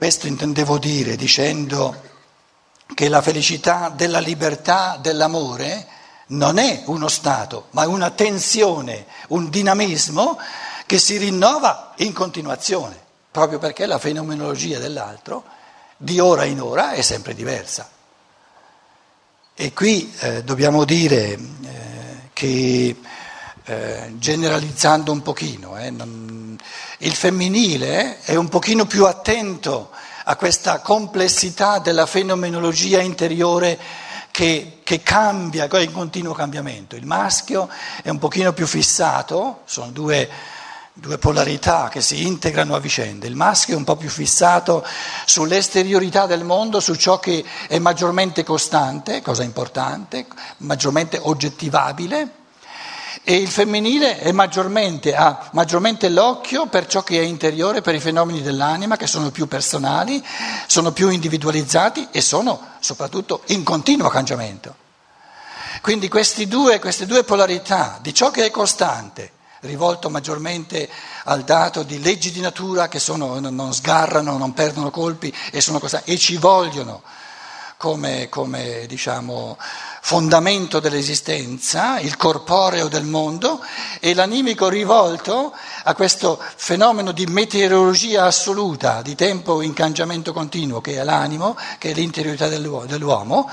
Questo intendevo dire dicendo che la felicità della libertà, dell'amore, non è uno stato, ma una tensione, un dinamismo che si rinnova in continuazione, proprio perché la fenomenologia dell'altro di ora in ora è sempre diversa. E qui eh, dobbiamo dire eh, che, eh, generalizzando un pochino, eh, non, il femminile è un pochino più attento a questa complessità della fenomenologia interiore che, che, cambia, è in continuo cambiamento. Il maschio è un pochino più fissato, sono due, due, polarità che si integrano a vicenda. Il maschio è un po' più fissato sull'esteriorità del mondo, su ciò che è maggiormente costante, cosa importante, maggiormente oggettivabile e il femminile maggiormente, ha maggiormente l'occhio per ciò che è interiore, per i fenomeni dell'anima che sono più personali, sono più individualizzati e sono soprattutto in continuo cambiamento. Quindi due, queste due polarità di ciò che è costante, rivolto maggiormente al dato di leggi di natura che sono, non sgarrano, non perdono colpi e, e ci vogliono come, come diciamo, fondamento dell'esistenza, il corporeo del mondo, e l'animico rivolto a questo fenomeno di meteorologia assoluta, di tempo in cangiamento continuo, che è l'animo, che è l'interiorità dell'uomo,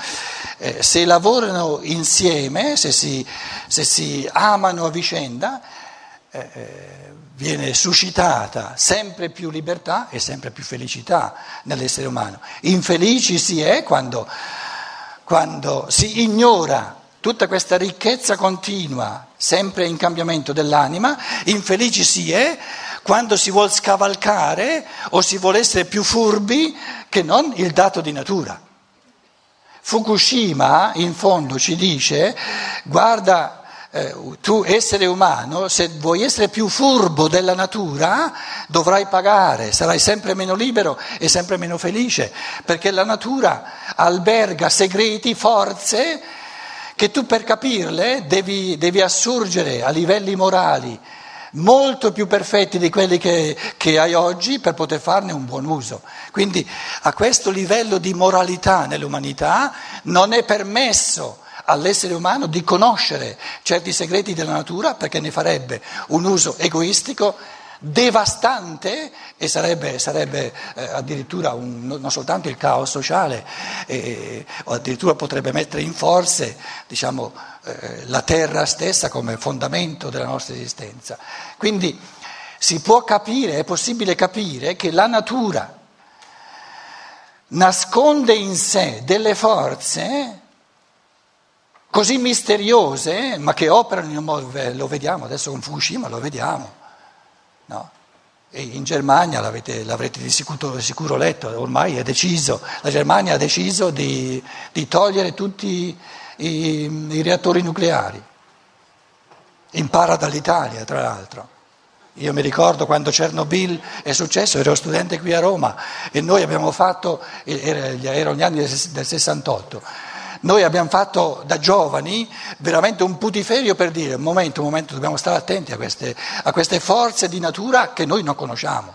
eh, se lavorano insieme, se si, se si amano a vicenda, eh, eh viene suscitata sempre più libertà e sempre più felicità nell'essere umano. Infelici si è quando, quando si ignora tutta questa ricchezza continua, sempre in cambiamento dell'anima, infelici si è quando si vuole scavalcare o si vuole essere più furbi che non il dato di natura. Fukushima in fondo ci dice guarda eh, tu essere umano, se vuoi essere più furbo della natura, dovrai pagare, sarai sempre meno libero e sempre meno felice, perché la natura alberga segreti, forze che tu per capirle devi, devi assurgere a livelli morali molto più perfetti di quelli che, che, hai oggi per poter farne un buon uso. Quindi a questo livello di moralità nell'umanità non è permesso all'essere umano di conoscere certi segreti della natura perché ne farebbe un uso egoistico devastante e sarebbe, sarebbe eh, addirittura un, non soltanto il caos sociale, eh, o addirittura potrebbe mettere in forze diciamo, eh, la terra stessa come fondamento della nostra esistenza. Quindi si può capire, è possibile capire che la natura nasconde in sé delle forze così misteriose, ma che operano in un modo, lo vediamo adesso con Fukushima, lo vediamo. No? E in Germania l'avrete, di, sicuro, sicuro, letto, ormai è deciso, la Germania ha deciso di, di togliere tutti i, i reattori nucleari. Impara dall'Italia, tra l'altro. Io mi ricordo quando Chernobyl è successo, ero studente qui a Roma e noi abbiamo fatto, erano gli anni del 68, noi abbiamo fatto da giovani veramente un putiferio per dire, un momento, un momento, dobbiamo stare attenti a queste, a queste forze di natura che noi non conosciamo.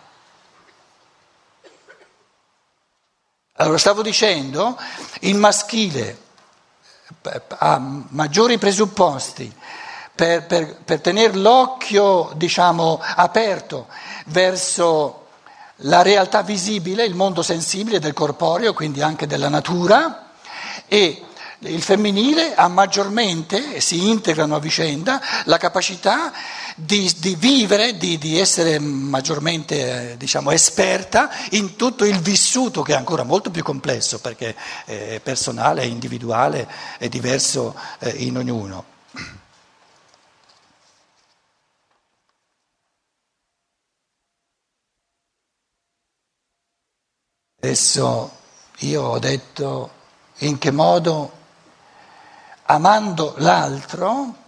Allora stavo dicendo, il maschile ha maggiori presupposti per, per, per tenere l'occhio diciamo, aperto verso la realtà visibile, il mondo sensibile del corporeo, quindi anche della natura, e il femminile ha maggiormente, si integrano a vicenda, la capacità di, di vivere, di, di, essere maggiormente eh, diciamo, esperta in tutto il vissuto che è ancora molto più complesso perché è personale, è individuale, è diverso eh, in ognuno. Adesso io ho detto in che modo amando l'altro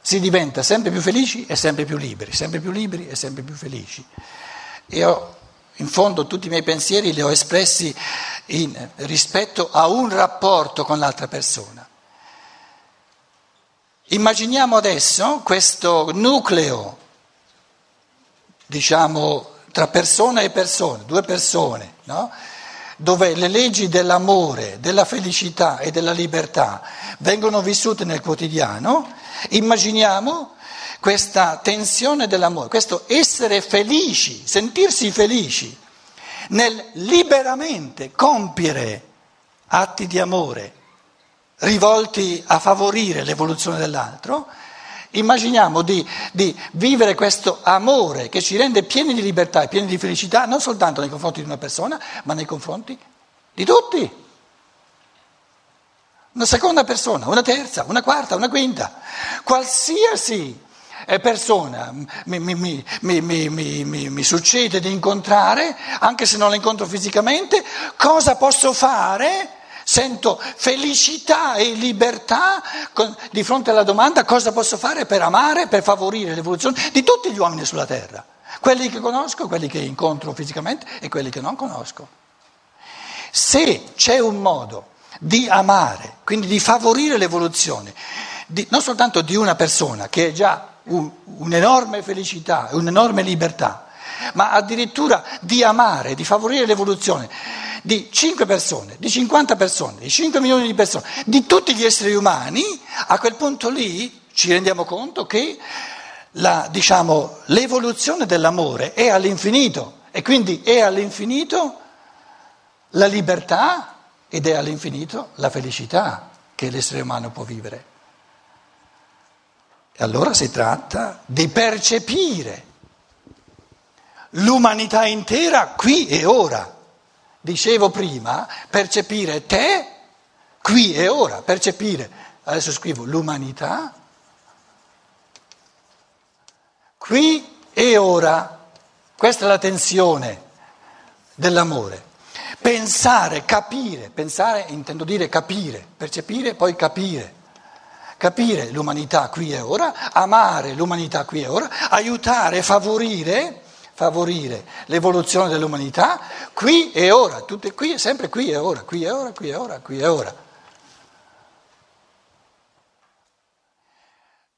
si diventa sempre più felici e sempre più liberi, sempre più liberi e sempre più felici. Ho, in fondo tutti i miei pensieri li ho espressi in, rispetto a un rapporto con l'altra persona. Immaginiamo adesso questo nucleo, diciamo, tra persona e persona, due persone, no? Dove le leggi dell'amore, della felicità e della libertà vengono vissute nel quotidiano, immaginiamo questa tensione dell'amore, questo essere felici, sentirsi felici nel liberamente compiere atti di amore rivolti a favorire l'evoluzione dell'altro, immaginiamo di, di, vivere questo amore che ci rende pieni di libertà e pieni di felicità, non soltanto nei confronti di una persona, ma nei confronti di tutti. Una seconda persona, una terza, una quarta, una quinta, qualsiasi persona mi, mi, mi, mi, succede di incontrare, anche se non la incontro fisicamente, cosa posso fare? Sento felicità e libertà di fronte alla domanda cosa posso fare per amare, per favorire l'evoluzione di tutti gli uomini sulla terra, quelli che conosco, quelli che incontro fisicamente e quelli che non conosco. Se c'è un modo di amare, quindi di favorire l'evoluzione, di, non soltanto di una persona che è già un, un'enorme felicità, un'enorme libertà, ma addirittura di amare, di favorire l'evoluzione di 5 persone, di 50 persone, di 5 milioni di persone, di tutti gli esseri umani, a quel punto lì ci rendiamo conto che la, diciamo, l'evoluzione dell'amore è all'infinito e quindi è all'infinito la libertà ed è all'infinito la felicità che l'essere umano può vivere. E allora si tratta di percepire l'umanità intera qui e ora. Dicevo prima, percepire te qui e ora, percepire, adesso scrivo l'umanità qui e ora. Questa è la tensione dell'amore. Pensare, capire, pensare intendo dire capire, percepire poi capire capire l'umanità qui e ora, amare l'umanità qui e ora, aiutare, favorire, favorire l'evoluzione dell'umanità qui e ora, tutte qui, sempre qui e ora, qui e ora, qui e ora, qui e ora.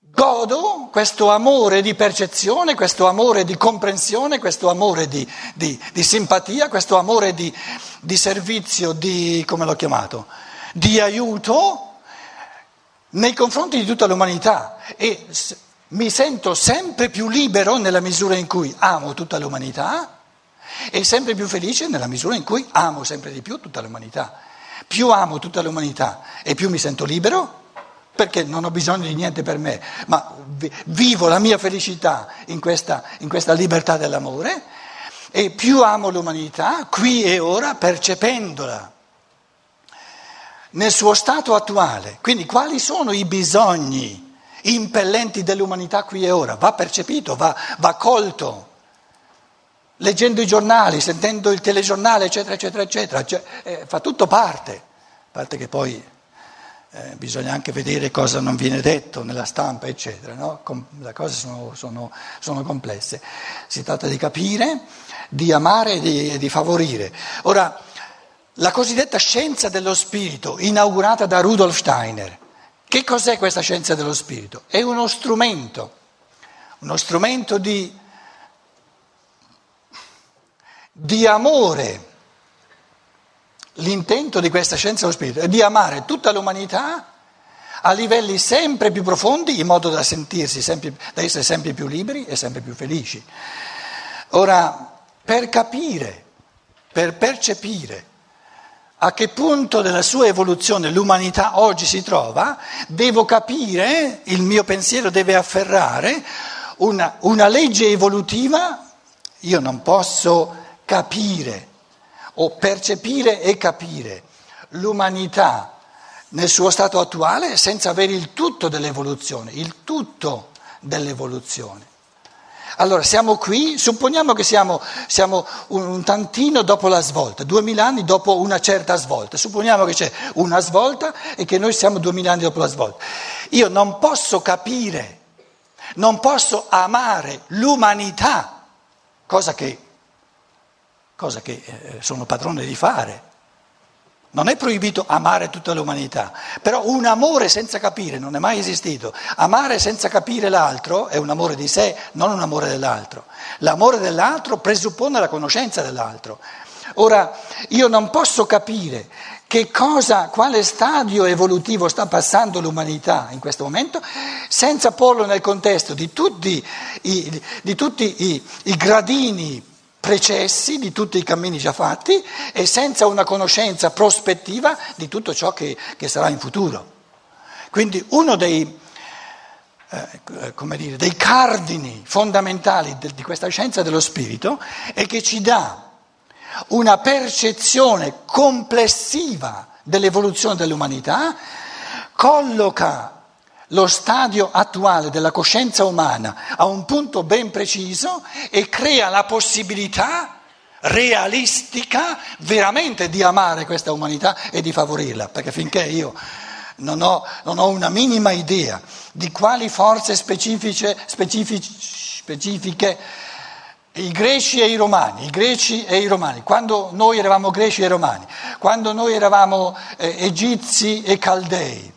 Godo questo amore di percezione, questo amore di comprensione, questo amore di, di, di simpatia, questo amore di, di servizio, di, come l'ho chiamato, di aiuto nei confronti di tutta l'umanità e mi sento sempre più libero nella misura in cui amo tutta l'umanità e sempre più felice nella misura in cui amo sempre di più tutta l'umanità. Più amo tutta l'umanità e più mi sento libero perché non ho bisogno di niente per me, ma vivo la mia felicità in questa, in questa libertà dell'amore e più amo l'umanità qui e ora percependola nel suo stato attuale. Quindi quali sono i bisogni impellenti dell'umanità qui e ora? Va percepito, va, va colto. Leggendo i giornali, sentendo il telegiornale, eccetera, eccetera, eccetera, cioè, eh, fa tutto parte. A parte che poi eh, bisogna anche vedere cosa non viene detto nella stampa, eccetera. No? Com- le cose sono, sono, sono, complesse. Si tratta di capire, di amare e di, di favorire. Ora, la cosiddetta scienza dello spirito, inaugurata da Rudolf Steiner. Che cos'è questa scienza dello spirito? È uno strumento, uno strumento di, di amore. L'intento di questa scienza dello spirito è di amare tutta l'umanità a livelli sempre più profondi, in modo da sentirsi sempre, da essere sempre più liberi e sempre più felici. Ora, per capire, per percepire a che punto della sua evoluzione l'umanità oggi si trova, devo capire, il mio pensiero deve afferrare una, una legge evolutiva, io non posso capire o percepire e capire l'umanità nel suo stato attuale senza avere il tutto dell'evoluzione, il tutto dell'evoluzione. Allora siamo qui, supponiamo che siamo, siamo un tantino dopo la svolta, duemila anni dopo una certa svolta, supponiamo che c'è una svolta e che noi siamo duemila anni dopo la svolta. Io non posso capire, non posso amare l'umanità, cosa che, cosa che eh, sono padrone di fare. Non è proibito amare tutta l'umanità, però un amore senza capire non è mai esistito. Amare senza capire l'altro è un amore di sé, non un amore dell'altro. L'amore dell'altro presuppone la conoscenza dell'altro. Ora, io non posso capire che cosa, quale stadio evolutivo sta passando l'umanità in questo momento, senza porlo nel contesto di tutti i, di tutti i, i gradini precessi di tutti i cammini già fatti e senza una conoscenza prospettiva di tutto ciò che, che sarà in futuro. Quindi uno dei, eh, dire, dei cardini fondamentali de, di questa scienza dello spirito è che ci dà una percezione complessiva dell'evoluzione dell'umanità, colloca lo stadio attuale della coscienza umana a un punto ben preciso e crea la possibilità realistica veramente di amare questa umanità e di favorirla, perché finché io non ho, non ho una minima idea di quali forze specifiche, specifiche, i greci e i romani, i greci e i romani, quando noi eravamo greci e romani, quando noi eravamo eh, egizi e caldei,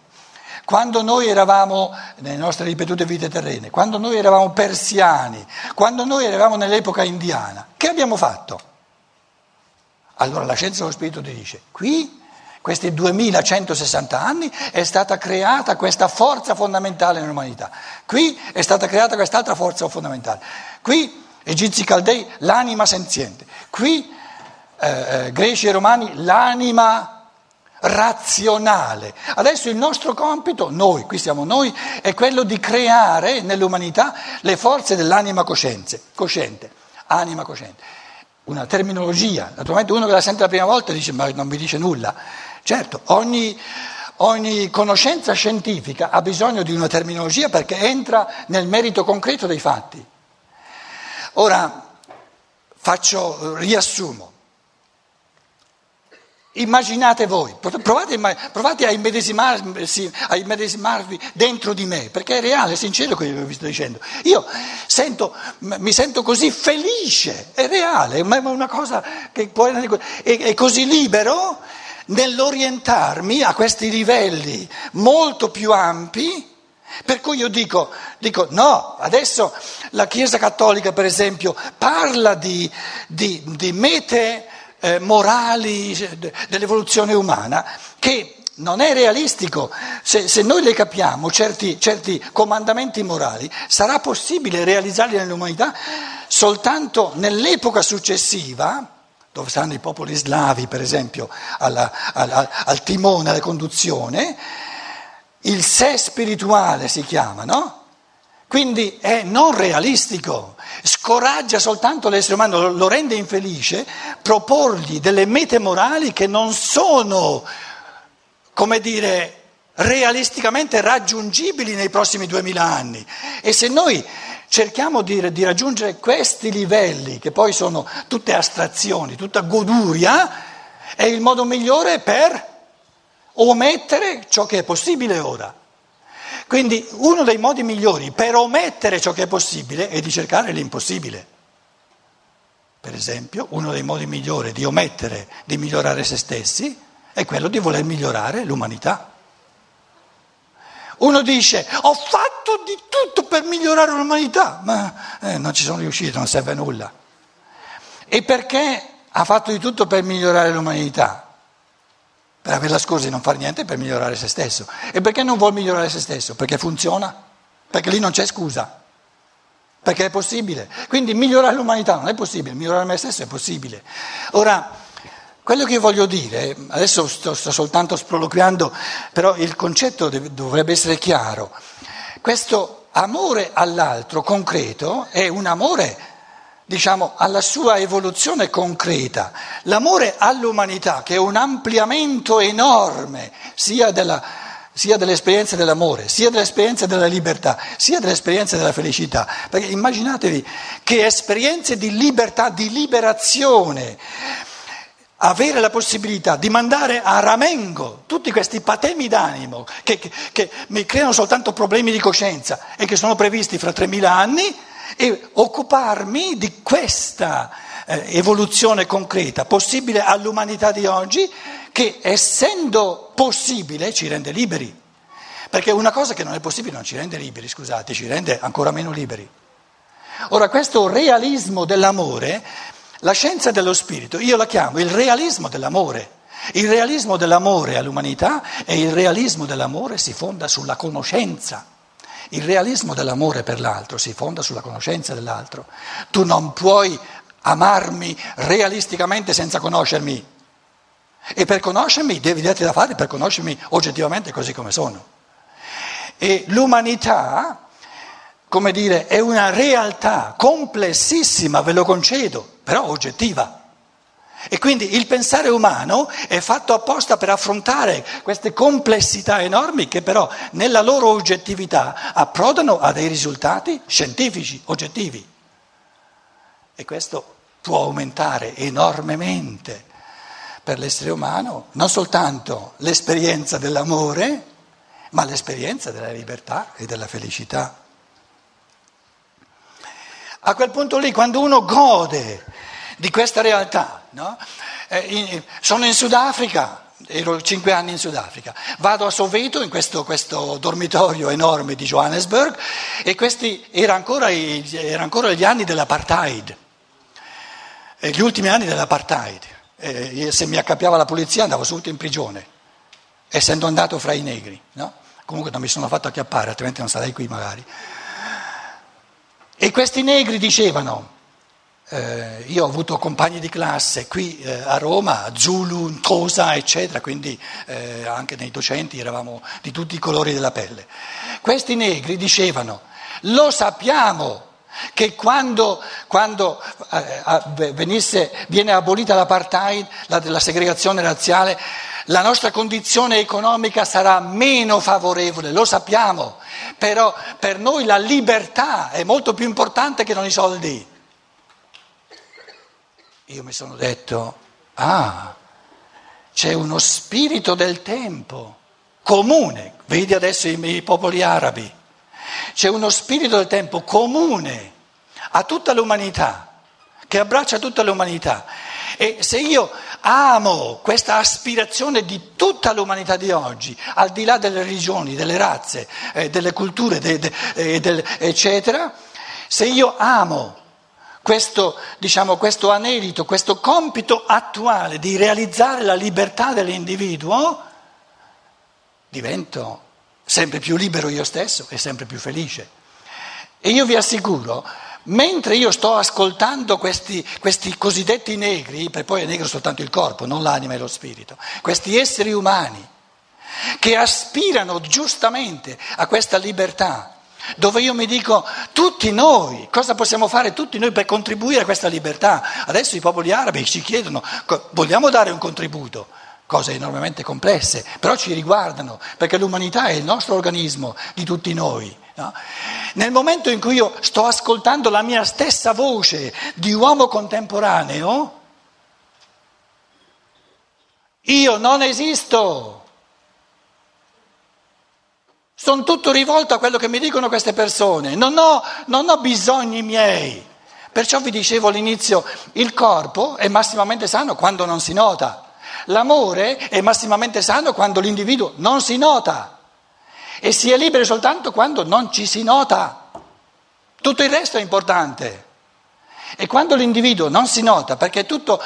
quando noi eravamo nelle nostre ripetute vite terrene, quando noi eravamo persiani, quando noi eravamo nell'epoca indiana, che abbiamo fatto? Allora la scienza dello spirito ti dice, qui, questi 2160 anni, è stata creata questa forza fondamentale nell'umanità, qui è stata creata quest'altra forza fondamentale, qui, egizi caldei, l'anima senziente, qui, eh, eh greci e romani, l'anima razionale. Adesso il nostro compito, noi, qui siamo noi, è quello di creare nell'umanità le forze dell'anima cosciente, cosciente anima cosciente. Una terminologia, naturalmente uno che la sente la prima volta dice ma non mi dice nulla. Certo, ogni, ogni conoscenza scientifica ha bisogno di una terminologia perché entra nel merito concreto dei fatti. Ora faccio, riassumo. Immaginate voi, provate, provate a, immedesimarvi, a, immedesimarvi, dentro di me, perché è reale, è sincero quello che vi sto dicendo. Io sento, mi sento così felice, è reale, è una cosa che può è così libero nell'orientarmi a questi livelli molto più ampi. Per cui io dico, dico, no, adesso la Chiesa Cattolica per esempio parla di, di, di mete eh, morali dell'evoluzione umana che non è realistico. Se, se noi le capiamo, certi, certi, comandamenti morali, sarà possibile realizzarli nell'umanità soltanto nell'epoca successiva, dove saranno i popoli slavi, per esempio, alla, al, al timone, alla conduzione, il sé spirituale si chiama, no? Quindi è non realistico, scoraggia soltanto l'essere umano, lo rende infelice proporgli delle mete morali che non sono, come dire, realisticamente raggiungibili nei prossimi duemila anni. E se noi cerchiamo di, di raggiungere questi livelli, che poi sono tutte astrazioni, tutta goduria, è il modo migliore per omettere ciò che è possibile ora. Quindi uno dei modi migliori per omettere ciò che è possibile è di cercare l'impossibile. Per esempio, uno dei modi migliori di omettere di migliorare se stessi è quello di voler migliorare l'umanità. Uno dice ho fatto di tutto per migliorare l'umanità, ma eh, non ci sono riuscito, non serve a nulla. E perché ha fatto di tutto per migliorare l'umanità? Per avere la scusa di non fare niente per migliorare se stesso. E perché non vuol migliorare se stesso? Perché funziona? Perché lì non c'è scusa. Perché è possibile. Quindi migliorare l'umanità non è possibile, migliorare me stesso è possibile. Ora, quello che voglio dire, adesso sto, sto soltanto sproloquiando, però il concetto dovrebbe essere chiaro. Questo amore all'altro concreto è un amore diciamo, alla sua evoluzione concreta. L'amore all'umanità, che è un ampliamento enorme sia, della, sia dell'esperienza dell'amore, sia dell'esperienza della libertà, sia dell'esperienza della felicità. Perché immaginatevi che esperienze di libertà, di liberazione, avere la possibilità di mandare a ramengo tutti questi patemi d'animo che, che, che mi creano soltanto problemi di coscienza e che sono previsti fra 3.000 anni e occuparmi di questa eh, evoluzione concreta possibile all'umanità di oggi che essendo possibile ci rende liberi. Perché una cosa che non è possibile non ci rende liberi, scusate, ci rende ancora meno liberi. Ora, questo realismo dell'amore, la scienza dello spirito, io la chiamo il realismo dell'amore. Il realismo dell'amore all'umanità e il realismo dell'amore si fonda sulla conoscenza. Il realismo dell'amore per l'altro si fonda sulla conoscenza dell'altro. Tu non puoi amarmi realisticamente senza conoscermi. E per conoscermi devi darti da fare per conoscermi oggettivamente così come sono. E l'umanità, come dire, è una realtà complessissima, ve lo concedo, però oggettiva. E quindi il pensare umano è fatto apposta per affrontare queste complessità enormi che però nella loro oggettività approdano a dei risultati scientifici, oggettivi. E questo può aumentare enormemente per l'essere umano non soltanto l'esperienza dell'amore, ma l'esperienza della libertà e della felicità. A quel punto lì, quando uno gode di questa realtà, no? eh, sono in Sudafrica, ero cinque anni in Sudafrica, vado a Soveto in questo, questo dormitorio enorme di Johannesburg e questi erano ancora, era ancora gli anni dell'apartheid gli ultimi anni dell'apartheid, eh, se mi accappiava la polizia andavo subito in prigione, essendo andato fra i negri. No? Comunque non mi sono fatto acchiappare, altrimenti non sarei qui magari. E questi negri dicevano, eh, io ho avuto compagni di classe qui eh, a Roma, Zulu, Cosa, eccetera, quindi eh, anche nei docenti eravamo di tutti i colori della pelle. Questi negri dicevano, lo sappiamo che quando, quando eh, venisse, viene abolita l'apartheid, la, la segregazione razziale, la nostra condizione economica sarà meno favorevole, lo sappiamo, però per noi la libertà è molto più importante che non i soldi. Io mi sono detto, ah, c'è uno spirito del tempo comune, vedi adesso i, i popoli arabi c'è uno spirito del tempo comune a tutta l'umanità, che abbraccia tutta l'umanità. E se io amo questa aspirazione di tutta l'umanità di oggi, al di là delle religioni, delle razze, eh, delle culture, de, de, eh, del, eccetera, se io amo questo, diciamo, questo anelito, questo compito attuale di realizzare la libertà dell'individuo, divento sempre più libero io stesso e sempre più felice. E io vi assicuro, mentre io sto ascoltando questi, questi cosiddetti negri, per poi è negro soltanto il corpo, non l'anima e lo spirito, questi esseri umani che aspirano giustamente a questa libertà, dove io mi dico tutti noi, cosa possiamo fare tutti noi per contribuire a questa libertà? Adesso i popoli arabi ci chiedono, vogliamo dare un contributo? cose enormemente complesse, però ci riguardano, perché l'umanità è il nostro organismo di tutti noi. No? Nel momento in cui io sto ascoltando la mia stessa voce di uomo contemporaneo, io non esisto. Sono tutto rivolto a quello che mi dicono queste persone, non ho, non ho bisogni miei. Perciò vi dicevo all'inizio, il corpo è massimamente sano quando non si nota. L'amore è massimamente sano quando l'individuo non si nota e si è libero soltanto quando non ci si nota. Tutto il resto è importante. E quando l'individuo non si nota, perché è tutto,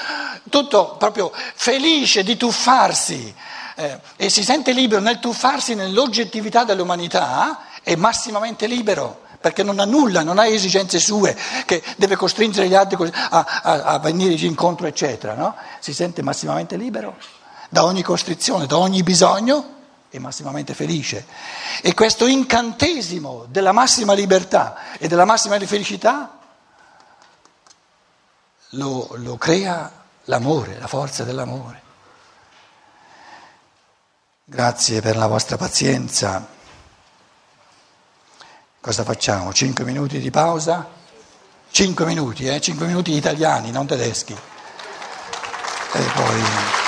tutto proprio felice di tuffarsi eh, e si sente libero nel tuffarsi nell'oggettività dell'umanità, è massimamente libero perché non ha nulla, non ha esigenze sue, che deve costringere gli altri a, a, a venirgli incontro, eccetera. No? Si sente massimamente libero da ogni costrizione, da ogni bisogno e massimamente felice. E questo incantesimo della massima libertà e della massima felicità lo, lo crea l'amore, la forza dell'amore. Grazie per la vostra pazienza. Cosa facciamo? Cinque minuti di pausa? Cinque minuti, eh? Cinque minuti italiani, non tedeschi. E poi...